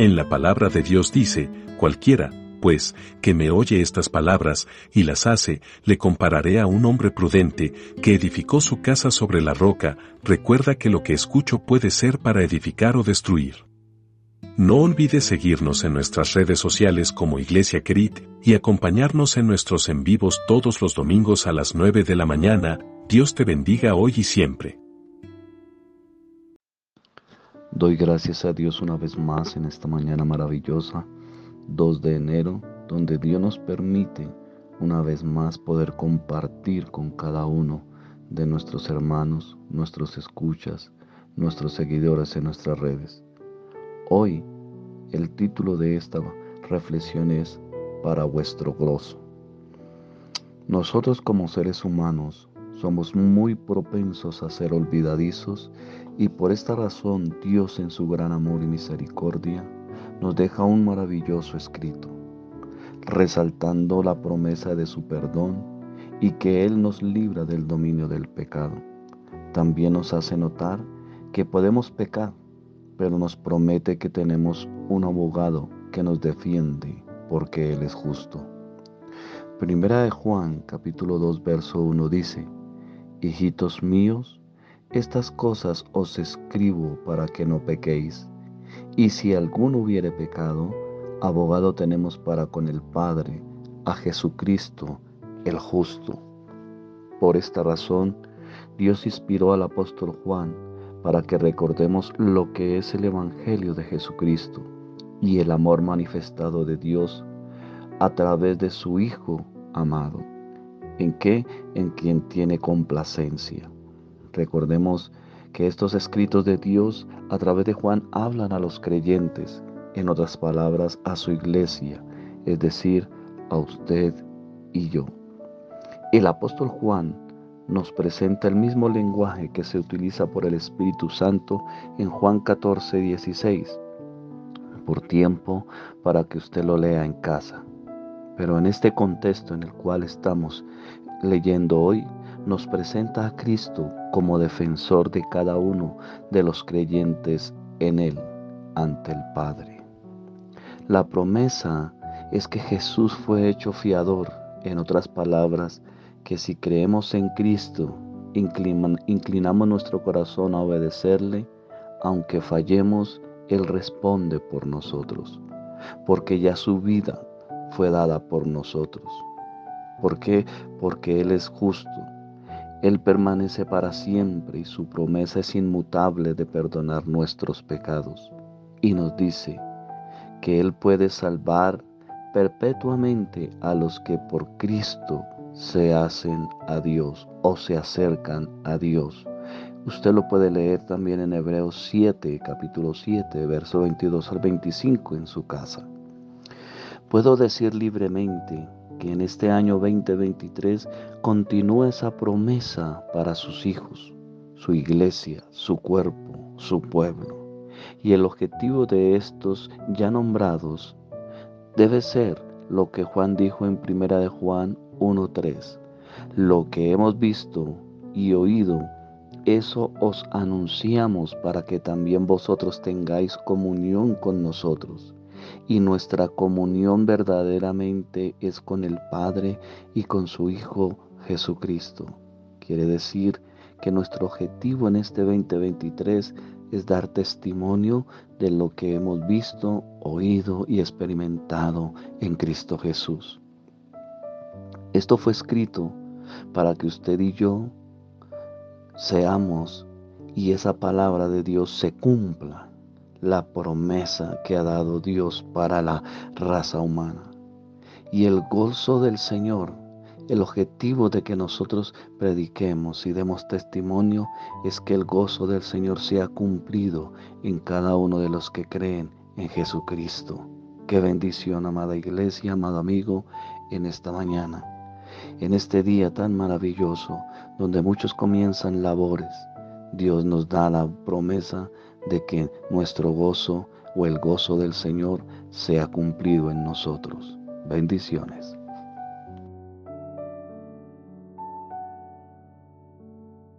En la palabra de Dios dice, cualquiera, pues, que me oye estas palabras y las hace, le compararé a un hombre prudente que edificó su casa sobre la roca, recuerda que lo que escucho puede ser para edificar o destruir. No olvides seguirnos en nuestras redes sociales como Iglesia Querit y acompañarnos en nuestros en vivos todos los domingos a las 9 de la mañana. Dios te bendiga hoy y siempre. Doy gracias a Dios una vez más en esta mañana maravillosa 2 de enero, donde Dios nos permite una vez más poder compartir con cada uno de nuestros hermanos, nuestros escuchas, nuestros seguidores en nuestras redes. Hoy el título de esta reflexión es Para vuestro gozo. Nosotros como seres humanos somos muy propensos a ser olvidadizos y por esta razón Dios en su gran amor y misericordia nos deja un maravilloso escrito, resaltando la promesa de su perdón y que Él nos libra del dominio del pecado. También nos hace notar que podemos pecar, pero nos promete que tenemos un abogado que nos defiende porque Él es justo. Primera de Juan capítulo 2 verso 1 dice, Hijitos míos, estas cosas os escribo para que no pequéis. Y si alguno hubiere pecado, abogado tenemos para con el Padre, a Jesucristo, el justo. Por esta razón, Dios inspiró al apóstol Juan para que recordemos lo que es el Evangelio de Jesucristo y el amor manifestado de Dios a través de su Hijo amado, en que en quien tiene complacencia. Recordemos que estos escritos de Dios a través de Juan hablan a los creyentes, en otras palabras, a su iglesia, es decir, a usted y yo. El apóstol Juan nos presenta el mismo lenguaje que se utiliza por el Espíritu Santo en Juan 14, 16, por tiempo para que usted lo lea en casa. Pero en este contexto en el cual estamos leyendo hoy, nos presenta a Cristo como defensor de cada uno de los creyentes en Él ante el Padre. La promesa es que Jesús fue hecho fiador, en otras palabras, que si creemos en Cristo, inclinamos nuestro corazón a obedecerle, aunque fallemos, Él responde por nosotros, porque ya su vida fue dada por nosotros. ¿Por qué? Porque Él es justo, él permanece para siempre y su promesa es inmutable de perdonar nuestros pecados. Y nos dice que Él puede salvar perpetuamente a los que por Cristo se hacen a Dios o se acercan a Dios. Usted lo puede leer también en Hebreos 7, capítulo 7, verso 22 al 25 en su casa. Puedo decir libremente que en este año 2023 continúe esa promesa para sus hijos, su iglesia, su cuerpo, su pueblo. Y el objetivo de estos ya nombrados debe ser lo que Juan dijo en primera de Juan 1:3. Lo que hemos visto y oído, eso os anunciamos para que también vosotros tengáis comunión con nosotros y nuestra comunión verdaderamente es con el Padre y con su Hijo Jesucristo. Quiere decir que nuestro objetivo en este 2023 es dar testimonio de lo que hemos visto, oído y experimentado en Cristo Jesús. Esto fue escrito para que usted y yo seamos y esa palabra de Dios se cumpla la promesa que ha dado Dios para la raza humana. Y el gozo del Señor, el objetivo de que nosotros prediquemos y demos testimonio es que el gozo del Señor sea cumplido en cada uno de los que creen en Jesucristo. Qué bendición, amada iglesia, amado amigo, en esta mañana, en este día tan maravilloso, donde muchos comienzan labores. Dios nos da la promesa de que nuestro gozo o el gozo del Señor sea cumplido en nosotros. Bendiciones.